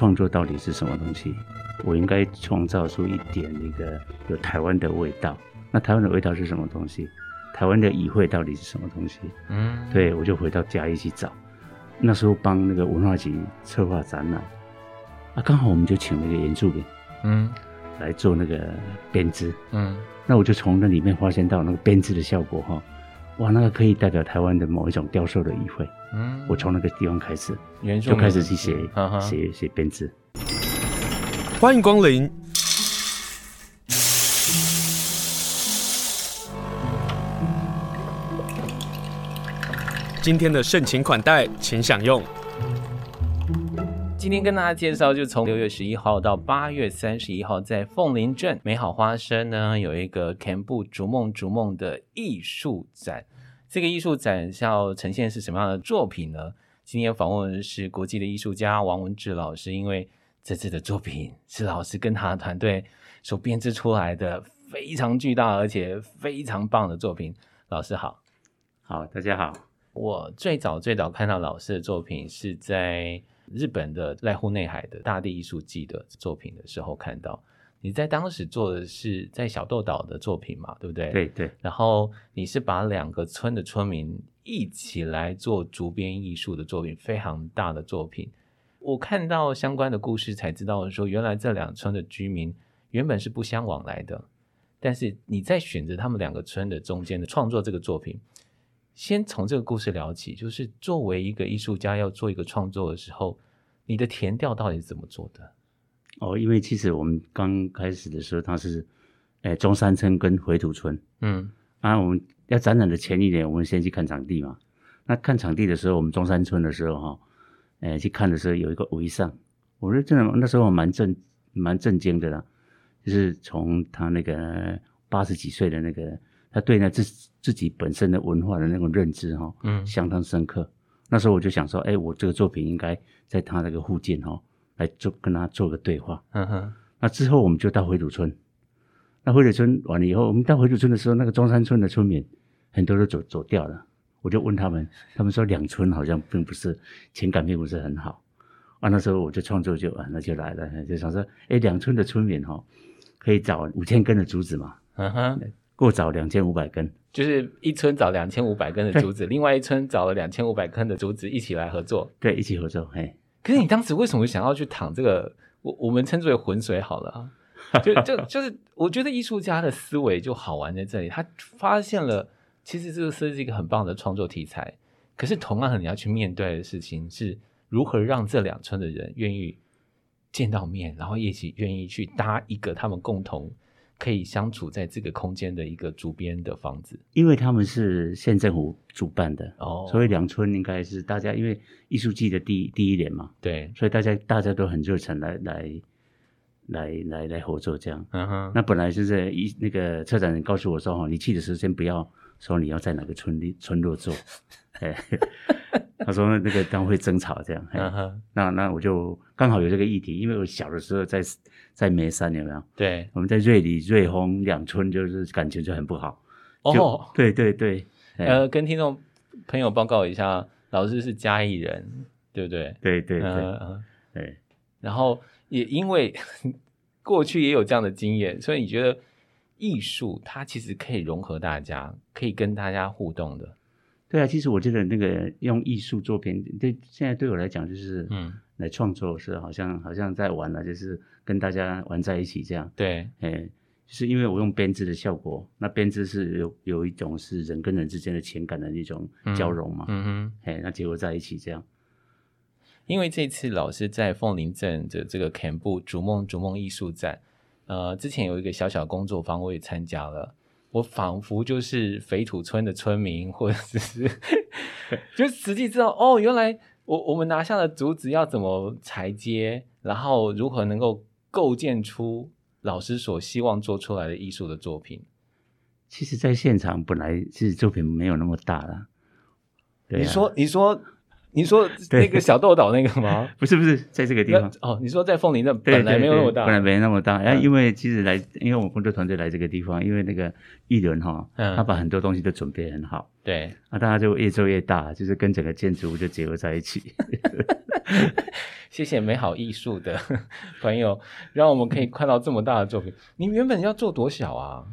创作到底是什么东西？我应该创造出一点那个有台湾的味道。那台湾的味道是什么东西？台湾的语汇到底是什么东西？嗯，对，我就回到嘉义去找。那时候帮那个文化局策划展览，啊，刚好我们就请那个原住民，嗯，来做那个编织，嗯，那我就从那里面发现到那个编织的效果哈，哇，那个可以代表台湾的某一种雕塑的语汇，嗯，我从那个地方开始，就开始去写写写编织。欢迎光临。今天的盛情款待，请享用。今天跟大家介绍，就从六月十一号到八月三十一号，在凤林镇美好花生呢，有一个 “Can 不逐梦逐梦的艺术展。这个艺术展是要呈现是什么样的作品呢？今天访问的是国际的艺术家王文志老师，因为这次的作品是老师跟他的团队所编织出来的非常巨大而且非常棒的作品。老师好，好，大家好。我最早最早看到老师的作品是在日本的濑户内海的大地艺术季的作品的时候看到。你在当时做的是在小豆岛的作品嘛，对不对？对对。然后你是把两个村的村民一起来做竹编艺术的作品，非常大的作品。我看到相关的故事才知道说，原来这两村的居民原本是不相往来的，但是你在选择他们两个村的中间的创作这个作品。先从这个故事聊起，就是作为一个艺术家要做一个创作的时候，你的填调到底是怎么做的？哦，因为其实我们刚开始的时候，它是，诶中山村跟回土村，嗯，啊，我们要展览的前一年，我们先去看场地嘛。那看场地的时候，我们中山村的时候，哈，诶去看的时候有一个围上，我觉得真的那时候蛮震蛮震惊的啦，就是从他那个八十几岁的那个。他对呢自自己本身的文化的那种认知哈，嗯，相当深刻。那时候我就想说，哎，我这个作品应该在他那个附近哈，来做跟他做个对话。嗯哼。那之后我们就到回土村。那回土村完了以后，我们到回土村的时候，那个中山村的村民很多都走走掉了。我就问他们，他们说两村好像并不是情感并不是很好。啊，那时候我就创作就啊，那就来了，就想说，哎，两村的村民哈，可以找五千根的竹子嘛。嗯哼。够找两千五百根，就是一村找两千五百根的竹子，另外一村找了两千五百根的竹子一起来合作。对，一起合作。嘿，可是你当时为什么想要去淌这个？我我们称之为浑水好了啊，就就就是，我觉得艺术家的思维就好玩在这里，他发现了其实这个是一个很棒的创作题材。可是同样，你要去面对的事情是如何让这两村的人愿意见到面，然后一起愿意去搭一个他们共同。可以相处在这个空间的一个竹编的房子，因为他们是县政府主办的哦，所以两村应该是大家因为艺术季的第一第一年嘛，对，所以大家大家都很热忱来来来来来合作这样。嗯哼，那本来就是一那个策展人告诉我说哈，你去的时候先不要说你要在哪个村里村落做，哎。他说：“那个当会争吵这样，uh huh. 那那我就刚好有这个议题，因为我小的时候在在梅山有没有？对，我们在瑞里、瑞丰两村，就是感情就很不好。哦，oh. 对对对，呃，跟听众朋友报告一下，老师是嘉义人，对不对？对对对，uh. 对。然后也因为 过去也有这样的经验，所以你觉得艺术它其实可以融合大家，可以跟大家互动的。”对啊，其实我觉得那个用艺术作品，对现在对我来讲就是，嗯，来创作是好像好像在玩了，就是跟大家玩在一起这样。对，哎，就是因为我用编织的效果，那编织是有有一种是人跟人之间的情感的那种交融嘛，嗯哼，哎，那结合在一起这样。因为这次老师在凤林镇的这个 CANBOO 筑梦逐梦艺术展，呃，之前有一个小小工作坊，我也参加了。我仿佛就是肥土村的村民，或者是就实际知道哦，原来我我们拿下的竹子要怎么裁接，然后如何能够构建出老师所希望做出来的艺术的作品。其实，在现场本来其实作品没有那么大了。你说，你说。你说那个小豆岛那个吗？不是不是，在这个地方哦。你说在凤林那本来没有那么大，本来没那么大。然后因为其实来，因为我们工作团队来这个地方，因为那个艺人哈，他把很多东西都准备很好。对，那大家就越做越大，就是跟整个建筑物就结合在一起。谢谢美好艺术的 朋友，让我们可以看到这么大的作品。你原本要做多小啊？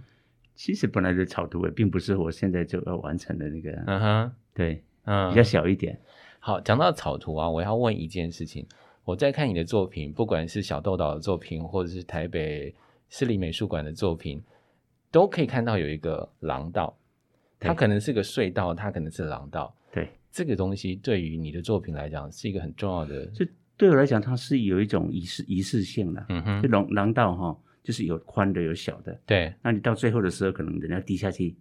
其实本来的草图也并不是我现在就要完成的那个。嗯哼，对，嗯，比较小一点。好，讲到草图啊，我要问一件事情。我在看你的作品，不管是小豆岛的作品，或者是台北市立美术馆的作品，都可以看到有一个廊道，它可能是个隧道，它可能是廊道。对，这个东西对于你的作品来讲是一个很重要的。这对我来讲，它是有一种仪式仪式性的。嗯哼，这廊廊道哈，就是有宽的有小的。对，那你到最后的时候，可能人家低下去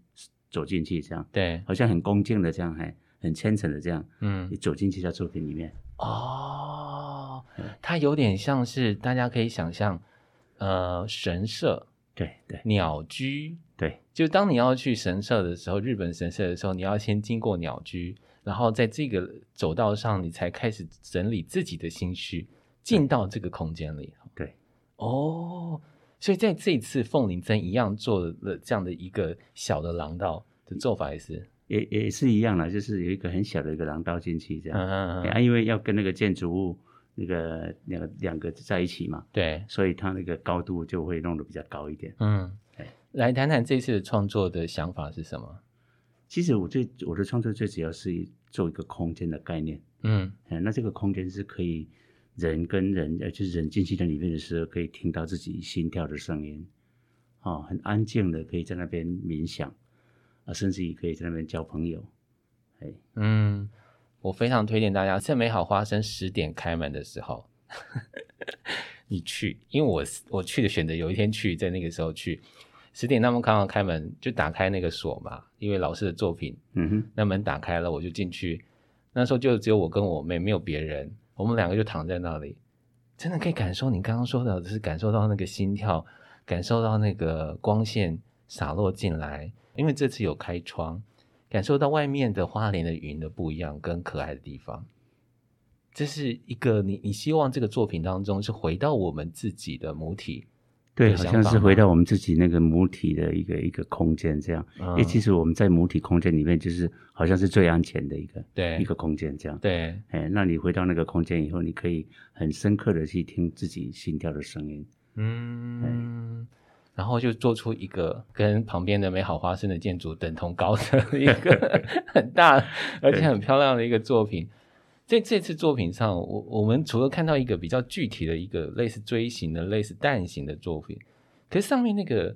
走进去，这样对，好像很恭敬的这样，还很虔诚的这样。嗯，你走进去在作品里面。哦，它有点像是大家可以想象，呃，神社，对对，鸟居，对，就当你要去神社的时候，日本神社的时候，你要先经过鸟居，然后在这个走道上，你才开始整理自己的心绪，进到这个空间里。对，哦，所以在这一次凤林真一样做了这样的一个小的廊道的做法也是。也也是一样啦，就是有一个很小的一个廊道进去这样，嗯嗯嗯，啊，因为要跟那个建筑物那个两个两个在一起嘛，对，所以它那个高度就会弄得比较高一点。嗯，来谈谈这次创作的想法是什么？其实我最我的创作最主要是做一个空间的概念。嗯，那这个空间是可以人跟人，呃，就是人进去在里面的时候，可以听到自己心跳的声音，哦，很安静的，可以在那边冥想。啊，甚至于可以在那边交朋友，哎，嗯，我非常推荐大家，在美好花生十点开门的时候，你去，因为我我去的选择有一天去，在那个时候去十点，他们刚刚开门就打开那个锁嘛，因为老师的作品，嗯哼，那门打开了，我就进去，那时候就只有我跟我妹，没有别人，我们两个就躺在那里，真的可以感受你刚刚说的，就是感受到那个心跳，感受到那个光线洒落进来。因为这次有开窗，感受到外面的花莲的云的不一样跟可爱的地方，这是一个你你希望这个作品当中是回到我们自己的母体，对，好像是回到我们自己那个母体的一个一个空间这样。因为、嗯、其实我们在母体空间里面，就是好像是最安全的一个对一个空间这样。对，哎，那你回到那个空间以后，你可以很深刻的去听自己心跳的声音。嗯。然后就做出一个跟旁边的美好花生的建筑等同高的 一个很大而且很漂亮的一个作品。在这次作品上，我我们除了看到一个比较具体的一个类似锥形的、类似蛋形的作品，可是上面那个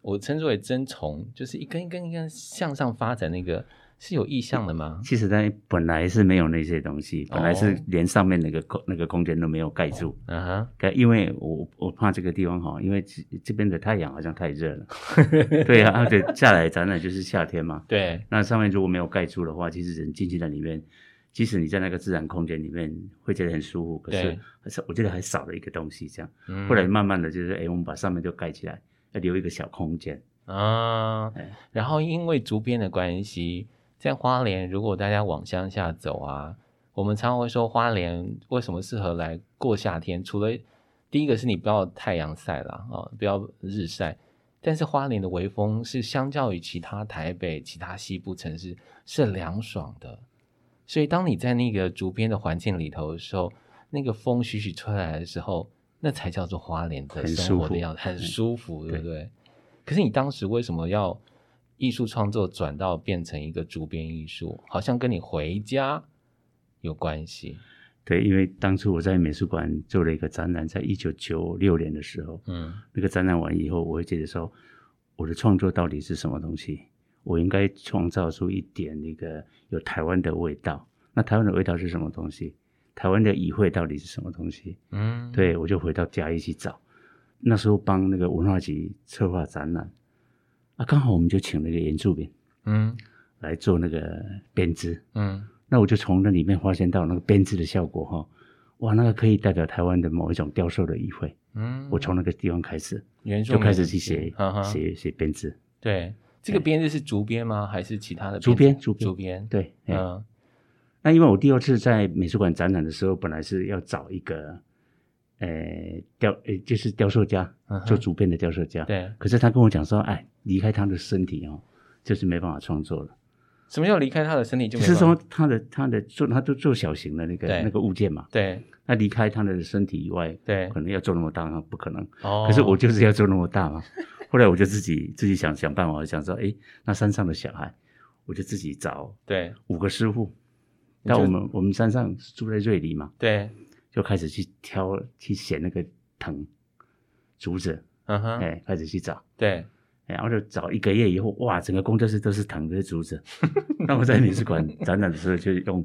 我称之为针虫，就是一根一根一根向上发展那个。是有意向的吗？其实它本来是没有那些东西，本来是连上面那个空、oh. 那个空间都没有盖住。嗯哼，因为我我怕这个地方哈，因为这边的太阳好像太热了。对啊，而且下来展览就是夏天嘛。对，那上面如果没有盖住的话，其实人进去在里面，即使你在那个自然空间里面会觉得很舒服，可是我觉得还少了一个东西。这样，嗯、后来慢慢的就是，哎，我们把上面就盖起来，要留一个小空间啊。然后因为竹编的关系。在花莲，如果大家往乡下走啊，我们常常会说花莲为什么适合来过夏天？除了第一个是你不要太阳晒了啊、哦，不要日晒，但是花莲的微风是相较于其他台北、其他西部城市是凉爽的。所以当你在那个竹编的环境里头的时候，那个风徐徐吹来的时候，那才叫做花莲的生活的样子，很舒服，很舒服，对不对？对。可是你当时为什么要？艺术创作转到变成一个主编艺术，好像跟你回家有关系。对，因为当初我在美术馆做了一个展览，在一九九六年的时候，嗯，那个展览完以后，我会觉得说，我的创作到底是什么东西？我应该创造出一点那个有台湾的味道。那台湾的味道是什么东西？台湾的语汇到底是什么东西？嗯，对，我就回到家一起找。那时候帮那个文化局策划展览。啊，刚好我们就请了一个原住民，嗯，来做那个编织，嗯，那我就从那里面发现到那个编织的效果哈，哇，那个可以代表台湾的某一种雕塑的意会，嗯，我从那个地方开始，原就开始去写写写编织。对，这个编织是竹编吗？还是其他的？竹编，竹竹编，对，嗯。那因为我第二次在美术馆展览的时候，本来是要找一个。呃，雕呃，就是雕塑家，做竹编的雕塑家。对。可是他跟我讲说，哎，离开他的身体哦，就是没办法创作了。什么叫离开他的身体就没？是说他的他的做他都做小型的那个那个物件嘛？对，那离开他的身体以外，对，可能要做那么大吗？不可能。哦。可是我就是要做那么大嘛。后来我就自己自己想想办法，想说，哎，那山上的小孩，我就自己找对五个师傅。那我们我们山上住在瑞里嘛？对。就开始去挑去选那个藤竹子，嗯哼，哎，开始去找，对。然后就找一个月以后，哇，整个工作室都是藤的竹子。那我在美术馆展览的时候，就用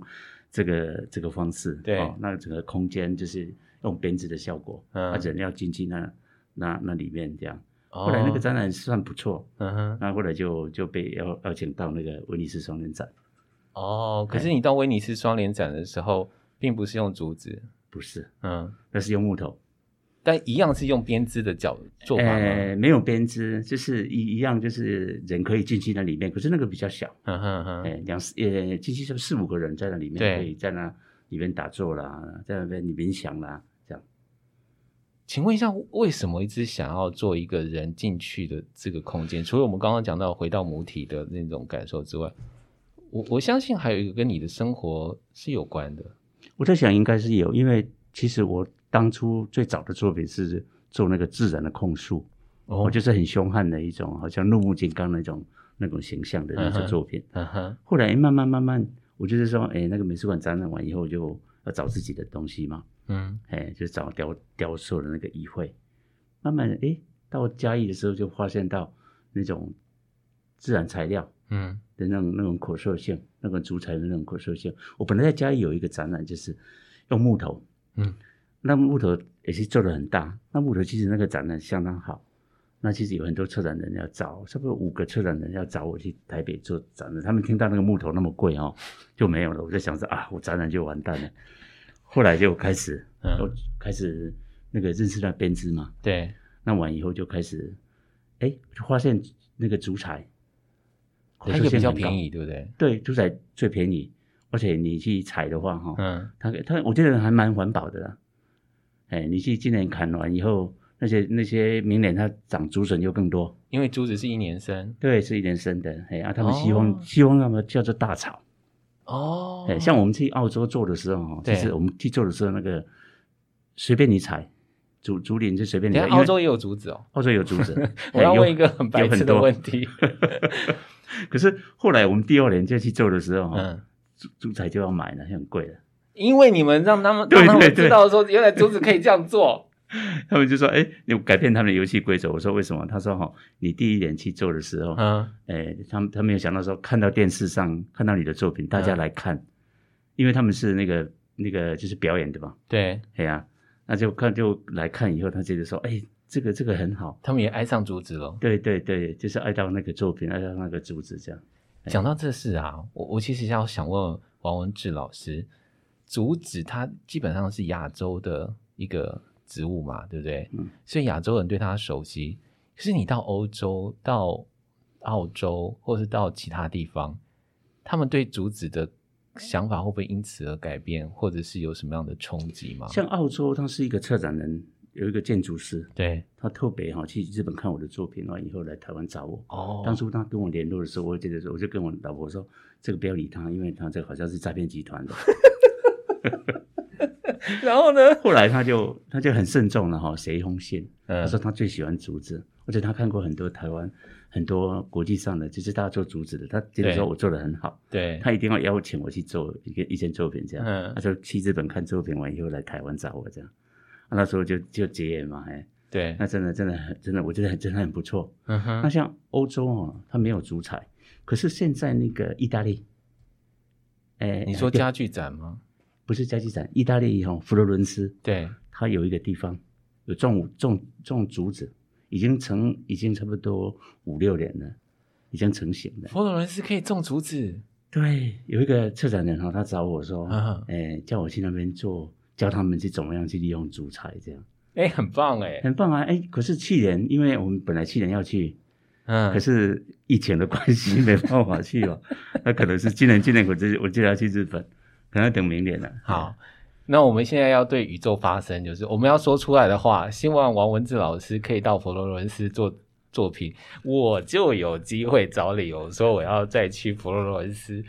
这个这个方式，对、哦，那整个空间就是用编织的效果，嗯，人要进去那那那里面这样。哦、后来那个展览算不错，嗯哼，那后来就就被邀邀请到那个威尼斯双年展。哦，可是你到威尼斯双年展的时候，并不是用竹子，不是，嗯，那是用木头。但一样是用编织的角做法吗？呃，没有编织，就是一一样，就是人可以进去那里面，可是那个比较小，嗯哼哼，哎，两呃进去就四五个人在那里面，可以在那里面打坐啦，在那边你冥想啦，这样。请问一下，为什么一直想要做一个人进去的这个空间？除了我们刚刚讲到回到母体的那种感受之外，我我相信还有一个跟你的生活是有关的。我在想，应该是有，因为其实我。当初最早的作品是做那个自然的控诉，我、哦、就是很凶悍的一种，好像怒目金刚那种那种形象的那种作品。嗯哼。后来慢慢慢慢，我就是说，哎，那个美术馆展览完以后，就要找自己的东西嘛。嗯。哎，就找雕雕塑的那个议会。慢慢哎，到嘉义的时候，就发现到那种自然材料，嗯，的那种那种可塑性，那个竹材的那种可塑性。我本来在家里有一个展览，就是用木头，嗯。那木头也是做的很大，那木头其实那个展览相当好，那其实有很多策展人要找，差不多五个策展人要找我去台北做展览，他们听到那个木头那么贵哦，就没有了。我就想着啊，我展览就完蛋了。后来就开始，嗯，开始那个认识到编织嘛，对，那完以后就开始，哎，就发现那个竹材，它也比较便宜，对不对？对，竹仔最便宜，而且你去采的话，哈，嗯，它它，我觉得还蛮环保的啦。哎，你去今年砍完以后，那些那些明年它长竹笋就更多，因为竹子是一年生，对，是一年生的。哎，啊，他们希望、哦、希望他们叫做大草。哦，哎，像我们去澳洲做的时候，对就是我们去做的时候，那个随便你采，竹竹林就随便你采。澳洲也有竹子哦，澳洲有竹子。我要问一个很白痴的问题，可是后来我们第二年就去做的时候，嗯，竹竹材就要买了，很贵的。因为你们让他们让他们知道说，原来竹子可以这样做，他们就说：“哎，你改变他们的游戏规则。”我说：“为什么？”他说：“哈，你第一年去做的时候，嗯，哎，他们他没有想到说，看到电视上看到你的作品，大家来看，嗯、因为他们是那个那个就是表演的嘛，对，哎呀、啊，那就看就来看以后，他接着说：‘哎，这个这个很好。’他们也爱上竹子了。对对对，就是爱到那个作品，爱到那个竹子这样。讲到这事啊，我我其实要想问王文志老师。竹子它基本上是亚洲的一个植物嘛，对不对？嗯，所以亚洲人对它熟悉。可是你到欧洲、到澳洲，或是到其他地方，他们对竹子的想法会不会因此而改变，或者是有什么样的冲击吗？像澳洲，它是一个策展人，有一个建筑师，对，他特别哈去日本看我的作品，完以后来台湾找我。哦，当初他跟我联络的时候，我记得说，我就跟我老婆说，这个不要理他，因为他这个好像是诈骗集团的。然后呢？后来他就他就很慎重了哈，写一封信，他说他最喜欢竹子，而且他看过很多台湾很多国际上的，就是大家做竹子的，他觉得说我做的很好，对，他一定要邀请我去做一个一件作品这样，嗯，他就去日本看作品完以后来台湾找我这样，那时候就就结缘嘛，哎，对，那真的真的很真的，我觉得很真的很不错，嗯哼，那像欧洲哦，它没有竹材，可是现在那个意大利，哎，你说家具展吗？不是家具展，意大利哈佛罗伦斯，对，它有一个地方有种种种竹子，已经成已经差不多五六年了，已经成型了。佛罗伦斯可以种竹子？对，有一个策展人哈，他找我说，哎、叫我去那边做，教他们去怎么样去利用竹材，这样，哎、欸，很棒哎、欸，很棒啊，哎、欸，可是去年，因为我们本来去年要去，嗯，可是疫情的关系没办法去哦，那可能是今年今年我就我就要去日本。可能要等明年了。好，那我们现在要对宇宙发声，就是我们要说出来的话。希望王文志老师可以到佛罗伦斯做作品，我就有机会找理由说我要再去佛罗伦斯，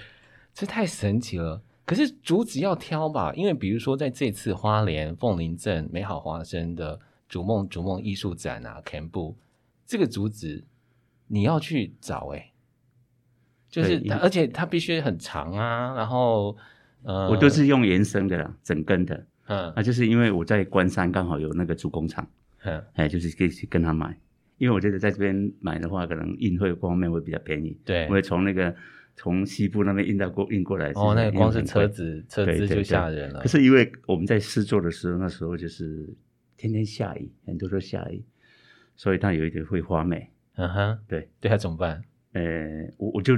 这太神奇了。可是竹子要挑吧，因为比如说在这次花莲凤林镇美好花生的逐梦逐梦艺术展啊，CANBOO 这个竹子你要去找哎、欸，就是它，而且它必须很长啊，然后呃，我都是用延伸的啦，整根的，嗯，啊，就是因为我在关山刚好有那个竹工厂，嗯，哎，就是可以去跟他买，因为我觉得在这边买的话，可能运费方面会比较便宜，对，我会从那个。从西部那边运到过运过来哦，那个光是车子车子就吓人了。可是因为我们在试做的时候，那时候就是天天下雨，很多都下雨，所以它有一点会发霉。嗯哼，对，对，它怎么办？呃，我我就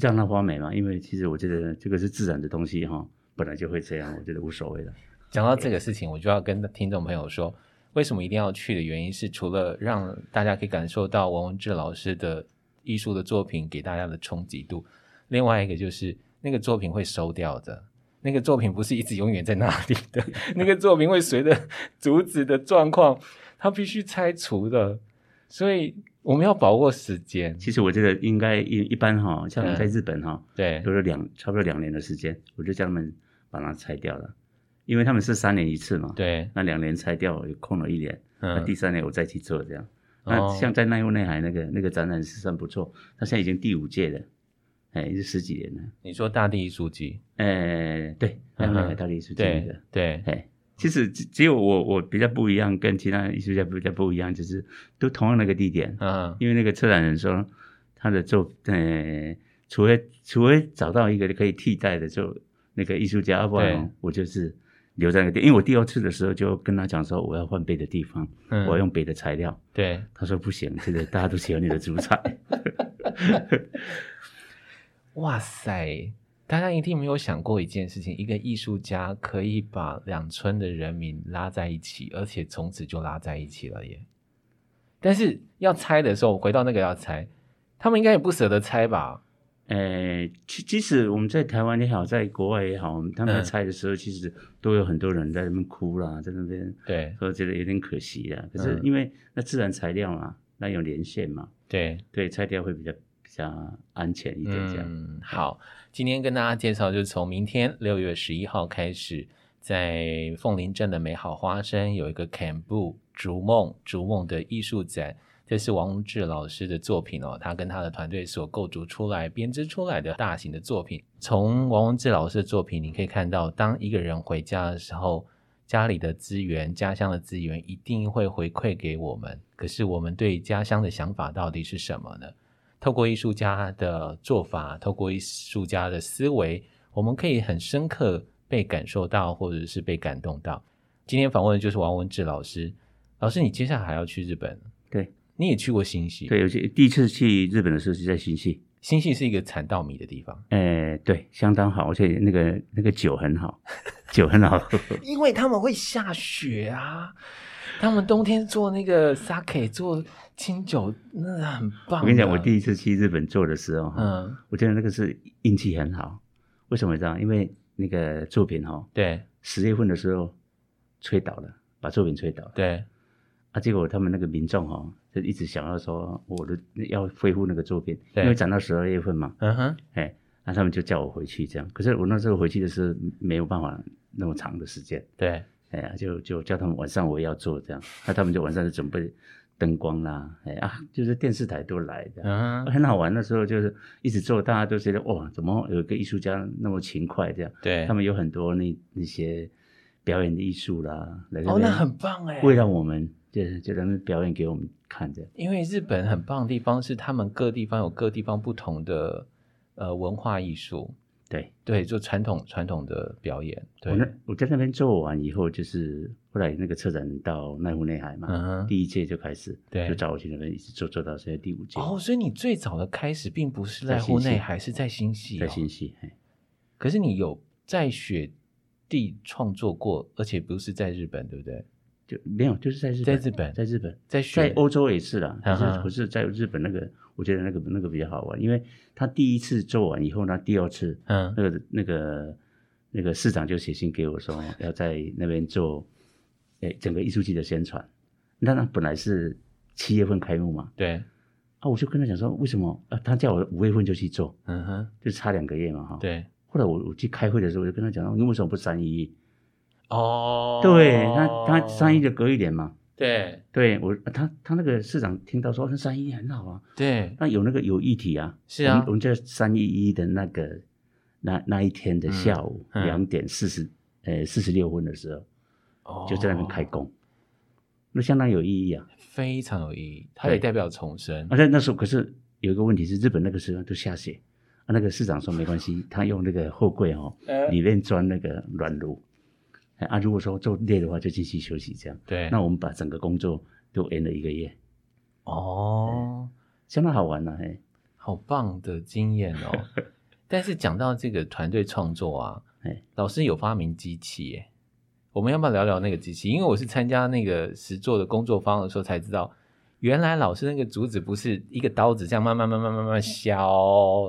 让它发霉嘛，因为其实我觉得这个是自然的东西哈，本来就会这样，我觉得无所谓的。讲到这个事情，我就要跟听众朋友说，为什么一定要去的原因是，除了让大家可以感受到王文志老师的艺术的作品给大家的冲击度。另外一个就是那个作品会收掉的，那个作品不是一直永远在那里的，那个作品会随着竹子的状况，它必须拆除的，所以我们要把握时间。其实我觉得应该一一般哈，像在日本哈、嗯，对，都是两差不多两年的时间，我就叫他们把它拆掉了，因为他们是三年一次嘛，对，那两年拆掉，又空了一年，嗯，那第三年我再去做这样。那像在濑户内海那个那个展览是算不错，它现在已经第五届了。哎，是十几年了。你说大地艺术季？哎，对，大地艺术季的。对，哎，其实只只有我我比较不一样，跟其他艺术家比较不一样，就是都同样那个地点。嗯，因为那个策展人说，他的作，呃，除非除非找到一个可以替代的，就那个艺术家，要不然我就是留在那个地。因为我第二次的时候就跟他讲说，我要换别的地方，我要用别的材料。对，他说不行，这个大家都喜欢你的主材。哇塞！大家一定没有想过一件事情：一个艺术家可以把两村的人民拉在一起，而且从此就拉在一起了耶。但是要拆的时候，回到那个要拆，他们应该也不舍得拆吧？呃，其即使我们在台湾也好，在国外也好，他们拆的时候，嗯，其实都有很多人在那边哭啦，在那边对，说觉得有点可惜啦。可是因为那自然材料嘛，那有连线嘛，对对，拆掉会比较。比较安全一点，这样。嗯，好，今天跟大家介绍，就是从明天六月十一号开始，在凤林镇的美好花生有一个 CANBOO 筑梦逐梦的艺术展，这是王文志老师的作品哦，他跟他的团队所构筑出来、编织出来的大型的作品。从王文志老师的作品，你可以看到，当一个人回家的时候，家里的资源、家乡的资源一定会回馈给我们。可是，我们对家乡的想法到底是什么呢？透过艺术家的做法，透过艺术家的思维，我们可以很深刻被感受到，或者是被感动到。今天访问的就是王文志老师。老师，你接下来还要去日本？对，你也去过新潟？对，有些第一次去日本的时候是在新潟。新潟是一个产稻米的地方。哎，对，相当好，而且那个那个酒很好，酒很好喝。因为他们会下雪啊，他们冬天做那个 sake 做。清酒那很棒。我跟你讲，我第一次去日本做的时候，嗯，我觉得那个是运气很好。为什么这样？因为那个作品哈，对，十月份的时候吹倒了，把作品吹倒了。对，啊，结果他们那个民众哈，就一直想要说，我的要恢复那个作品，因为涨到十二月份嘛。嗯哼，哎，那他们就叫我回去这样。可是我那时候回去的时候没有办法那么长的时间。对，哎呀，就就叫他们晚上我要做这样，那他们就晚上就准备。灯光啦，哎啊，就是电视台都来的，嗯，很好玩。那时候就是一直做，大家都觉得哇，怎么有一个艺术家那么勤快这样？对，他们有很多那那些表演的艺术啦，哦，那很棒哎，为了我们，就就他们表演给我们看的。因为日本很棒的地方是，他们各地方有各地方不同的呃文化艺术。对对，就传统传统的表演。对，我那我在那边做完以后，就是后来那个策展到奈湖内海嘛，嗯，第一届就开始，对，就找我去那边一直做做到现在第五届。哦，所以你最早的开始并不是奈湖内海，是在新潟，在新系。可是你有在雪地创作过，而且不是在日本，对不对？就没有，就是在日在日本，在日本，在在欧洲也是啦。可是不是在日本那个，我觉得那个那个比较好玩，因为他第一次做完以后呢，第二次，嗯，那个那个那个市长就写信给我说 要在那边做，诶，整个艺术季的宣传。那那本来是七月份开幕嘛，对。啊，我就跟他讲说，为什么啊？他叫我五月份就去做，嗯哼，就差两个月嘛，哈。对。后来我我去开会的时候，我就跟他讲，你为什么不三一一？哦，对，他他三一就隔一年嘛。对，对我他他那个市长听到说，那三一一很好啊。对，那有那个有议题啊。是啊。我们在三一一的那个那那一天的下午两点四十呃四十六分的时候，哦，就在那边开工，那相当有意义啊。非常有意义，它也代表重生。而且那时候可是有一个问题是，日本那个时候都下雪。啊，那个市长说没关系，他用那个货柜哦，里面装那个暖炉。啊，如果说做累的话，就继续休息这样。对，那我们把整个工作都延了一个月。哦，相当好玩呐，哎，好棒的经验哦。但是讲到这个团队创作啊，哎，老师有发明机器耶，我们要不要聊聊那个机器？因为我是参加那个实作的工作坊的时候才知道。原来老师那个竹子不是一个刀子这样慢慢慢慢慢慢削，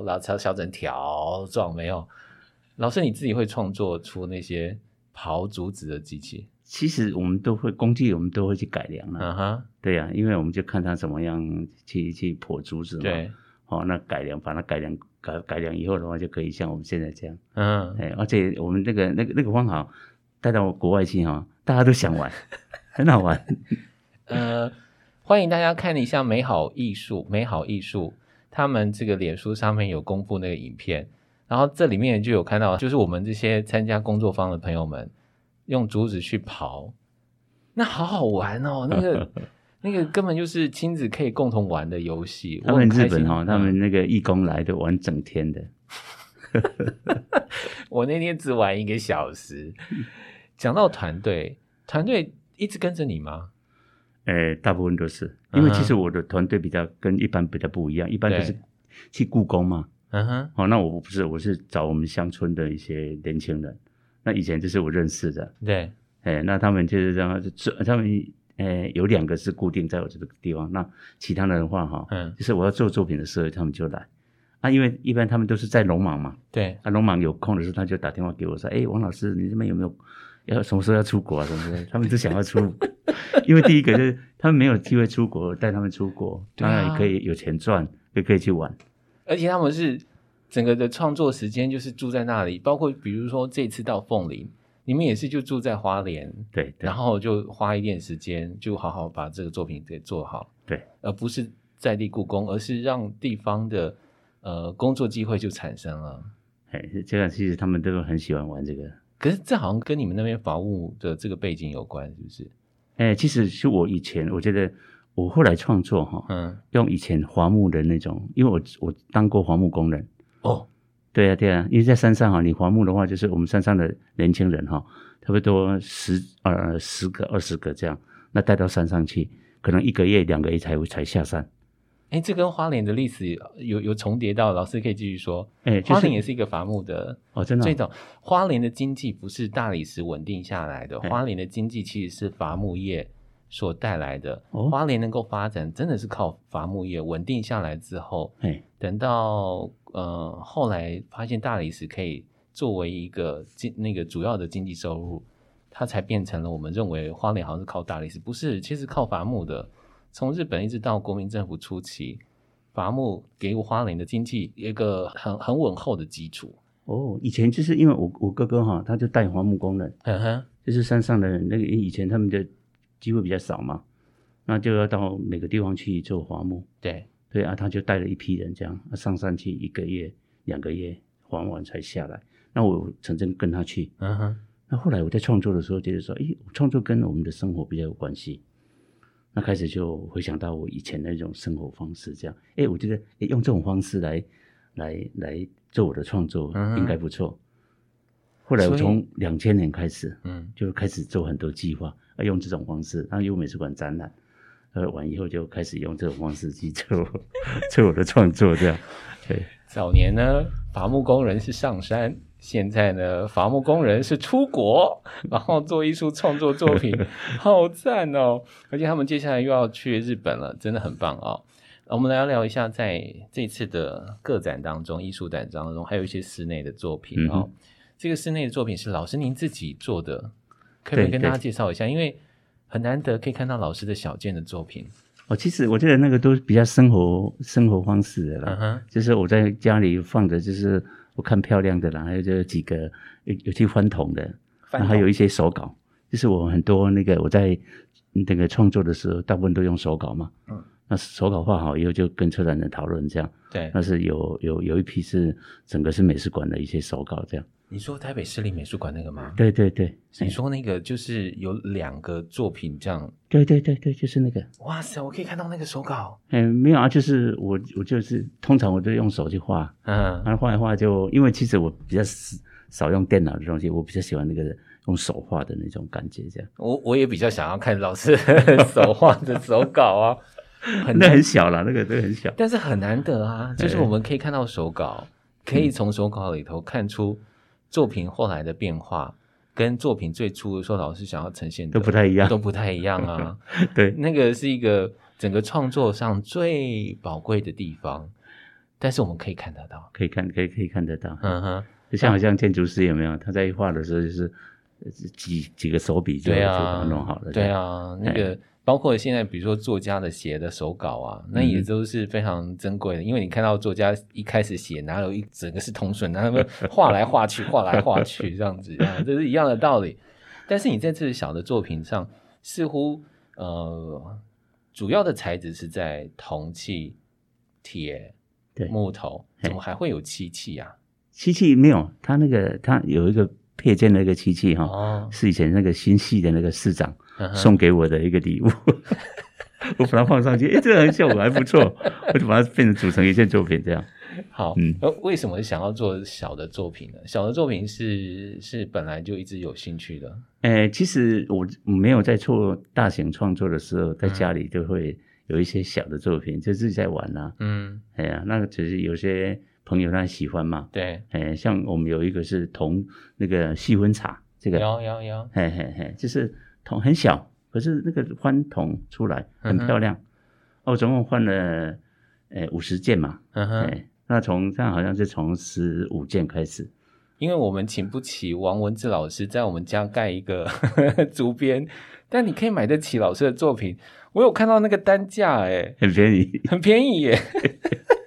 然后削削成条状，没有。老师你自己会创作出那些刨竹子的机器？其实我们都会工具，我们都会去改良了。嗯哼，对呀、啊，因为我们就看他怎么样去去破竹子嘛。对，哦，那改良，把它改良改改良以后的话，就可以像我们现在这样。嗯，哎，而且我们那个那个那个方法带到国外去哈，大家都想玩，很好玩。呃。欢迎大家看一下美好艺术，美好艺术，他们这个脸书上面有公布那个影片，然后这里面就有看到，就是我们这些参加工作坊的朋友们用竹子去刨，那好好玩哦，那个 那个根本就是亲子可以共同玩的游戏。他们日本哈、哦，他们那个义工来的玩整天的，我那天只玩一个小时。讲到团队，团队一直跟着你吗？呃，大部分都是，因为其实我的团队比较跟一般比较不一样，一般都是去故宫嘛。嗯哼，哦，那我不是，我是找我们乡村的一些年轻人，那以前就是我认识的。对，哎，那他们就是这样，就他们呃有两个是固定在我这个地方，那其他的话哈，嗯，就是我要做作品的时候，他们就来。啊，因为一般他们都是在农忙嘛。对，啊，农忙有空的时候，他就打电话给我说，哎，王老师，你这边有没有？要什么时候要出国啊？什么时候？他们就想要出，因为第一个就是他们没有机会出国，带他们出国，当然也可以有钱赚，也可以去玩。而且他们是整个的创作时间就是住在那里，包括比如说这次到凤林，你们也是就住在花莲，对，然后就花一点时间，就好好把这个作品给做好，对，而不是在地故宫，而是让地方的呃工作机会就产生了。哎，这样其实他们都很喜欢玩这个。可是这好像跟你们那边伐木的这个背景有关，是不是？哎、欸，其实是我以前，我觉得我后来创作哈，嗯，用以前伐木的那种，因为我我当过伐木工人。哦，对啊，对啊，因为在山上哈，你伐木的话，就是我们山上的年轻人哈，差不多十呃十个二十个这样，那带到山上去，可能一个月两个月才才下山。哎，这跟花莲的历史有有重叠到，老师可以继续说。哎，花莲也是一个伐木的哦，真的。这种花莲的经济不是大理石稳定下来的，花莲的经济其实是伐木业所带来的。花莲能够发展，真的是靠伐木业稳定下来之后，哎，等到呃后来发现大理石可以作为一个经那个主要的经济收入，它才变成了我们认为花莲好像是靠大理石，不是，其实靠伐木的。从日本一直到国民政府初期，伐木给花莲的经济一个很很稳厚的基础。哦，以前就是因为我我哥哥哈，他就带伐木工人，嗯哼，就是山上的人，那个以前他们的机会比较少嘛，那就要到每个地方去做伐木。对对啊，他就带了一批人这样上山去，一个月两个月伐完才下来。那我曾经跟他去，嗯哼。那后来我在创作的时候，觉得说，诶，创作跟我们的生活比较有关系。那开始就回想到我以前那种生活方式，这样，哎，我觉得，哎，用这种方式来，来，来做我的创作，应该不错。嗯、后来我从两千年开始，嗯，就开始做很多计划，啊，用这种方式，然后有美术馆展览，呃，完以后就开始用这种方式去做，做我的创作，这样。对，早年呢，伐木工人是上山。现在呢，伐木工人是出国，然后做艺术创作作品，好赞哦！而且他们接下来又要去日本了，真的很棒哦。我们来聊一下，在这次的个展当中，艺术展当中还有一些室内的作品哦。嗯、这个室内的作品是老师您自己做的，可不可以跟大家介绍一下？因为很难得可以看到老师的小件的作品。哦，其实我觉得那个都比较生活生活方式的啦，uh huh. 就是我在家里放的，就是我看漂亮的啦，还有这几个有有去翻桶的，还有一些手稿，就是我很多那个我在那个创作的时候，大部分都用手稿嘛，嗯，那手稿画好以后就跟策展人讨论这样，对，那是有有有一批是整个是美术馆的一些手稿这样。你说台北市立美术馆那个吗？对对对，你说那个就是有两个作品这样？对对对对，就是那个。哇塞，我可以看到那个手稿。嗯，没有啊，就是我我就是通常我都用手去画，嗯，然后画一画就，因为其实我比较少用电脑的东西，我比较喜欢那个用手画的那种感觉，这样。我我也比较想要看老师 手画的手稿啊，很那很小了，那个都很小，但是很难得啊，就是我们可以看到手稿，可以从手稿里头看出。作品后来的变化，跟作品最初的时候老师想要呈现的都不太一样，都不太一样啊。对，那个是一个整个创作上最宝贵的地方，但是我们可以看得到，可以看，可以可以看得到。嗯哼，就像好像建筑师有没有？他在画的时候就是几几个手笔就弄好了。对啊，那个。包括现在，比如说作家的写的手稿啊，那也都是非常珍贵的。嗯、因为你看到作家一开始写，哪有一整个是通顺，然后画来画去，画来画去 这样子，啊，这是一样的道理。但是你在这个小的作品上，似乎呃，主要的材质是在铜器、铁、木头，怎么还会有漆器啊？漆器没有，它那个它有一个配件的一个机器哈，哦、是以前那个新系的那个市长。送给我的一个礼物，我把它放上去，诶，这个效果还不错，我就把它变成组成一件作品这样。好，嗯，为什么想要做小的作品呢？小的作品是是本来就一直有兴趣的。诶，其实我没有在做大型创作的时候，在家里就会有一些小的作品，就自己在玩啊。嗯，哎呀，那个只是有些朋友他喜欢嘛。对，哎，像我们有一个是铜那个细温茶，这个有有有，嘿嘿嘿，就是。铜很小，可是那个换铜出来很漂亮。我总共换了哎五十件嘛，诶，那从这样好像是从十五件开始。因为我们请不起王文志老师在我们家盖一个 竹编，但你可以买得起老师的作品。我有看到那个单价，哎，很便宜，很便宜耶。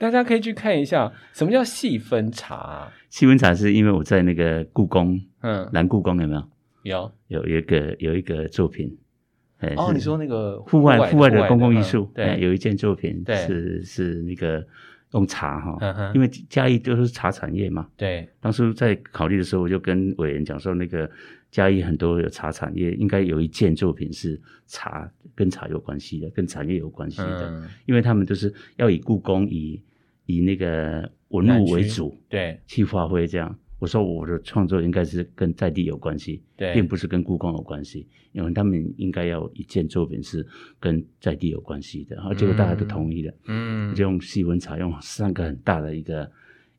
大家可以去看一下，什么叫细分茶？细分茶是因为我在那个故宫，嗯，南故宫有没有？有。有一个有一个作品，哦，你说那个户外户外的公共艺术，对，有一件作品是是那个用茶哈，因为嘉义都是茶产业嘛，对。当初在考虑的时候，我就跟委员讲说，那个嘉义很多有茶产业，应该有一件作品是茶跟茶有关系的，跟产业有关系的，因为他们都是要以故宫以以那个文物为主，对，去发挥这样。我说我的创作应该是跟在地有关系，对，并不是跟故宫有关系，因为他们应该要一件作品是跟在地有关系的，然后结果大家都同意了，嗯，就用细温茶，用三个很大的一个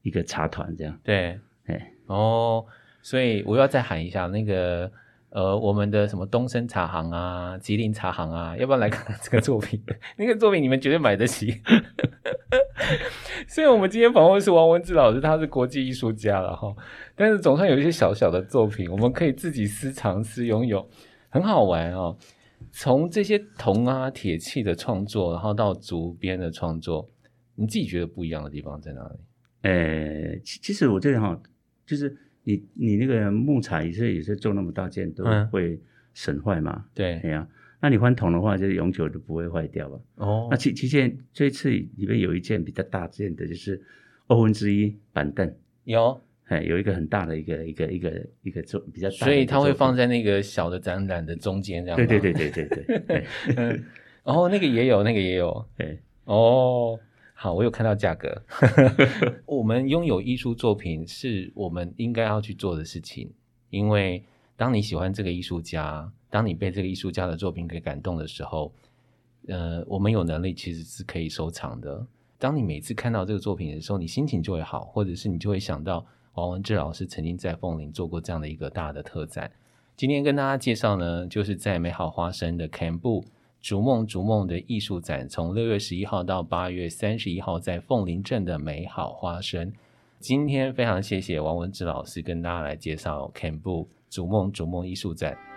一个茶团这样，对，哎，哦，所以我要再喊一下那个。呃，我们的什么东升茶行啊，吉林茶行啊，要不要来看看这个作品？那个作品你们绝对买得起。虽然我们今天访问是王文志老师，他是国际艺术家了哈，但是总算有一些小小的作品，我们可以自己私藏私拥有，很好玩哦。从这些铜啊、铁器的创作，然后到竹编的创作，你自己觉得不一样的地方在哪里？呃，其其实我这里哈，就是。你你那个木材也是也是做那么大件都会损坏嘛？对，对呀。那你换桶的话，就是永久都不会坏掉吧？哦。那其其实这次里面有一件比较大件的，就是二分之一板凳。有，哎，有一个很大的一个一个一个一个做比较大。所以它会放在那个小的展览的中间，这样。对对对对对对。然后 那个也有，那个也有。对。哦。好，我有看到价格。我们拥有艺术作品是我们应该要去做的事情，因为当你喜欢这个艺术家，当你被这个艺术家的作品给感动的时候，呃，我们有能力其实是可以收藏的。当你每次看到这个作品的时候，你心情就会好，或者是你就会想到王文志老师曾经在凤林做过这样的一个大的特展。今天跟大家介绍呢，就是在美好花生的 CANBOO。筑梦逐梦的艺术展，从六月十一号到八月三十一号，在凤林镇的美好花生。今天非常谢谢王文志老师跟大家来介绍 CANBOO 筑梦逐梦艺术展。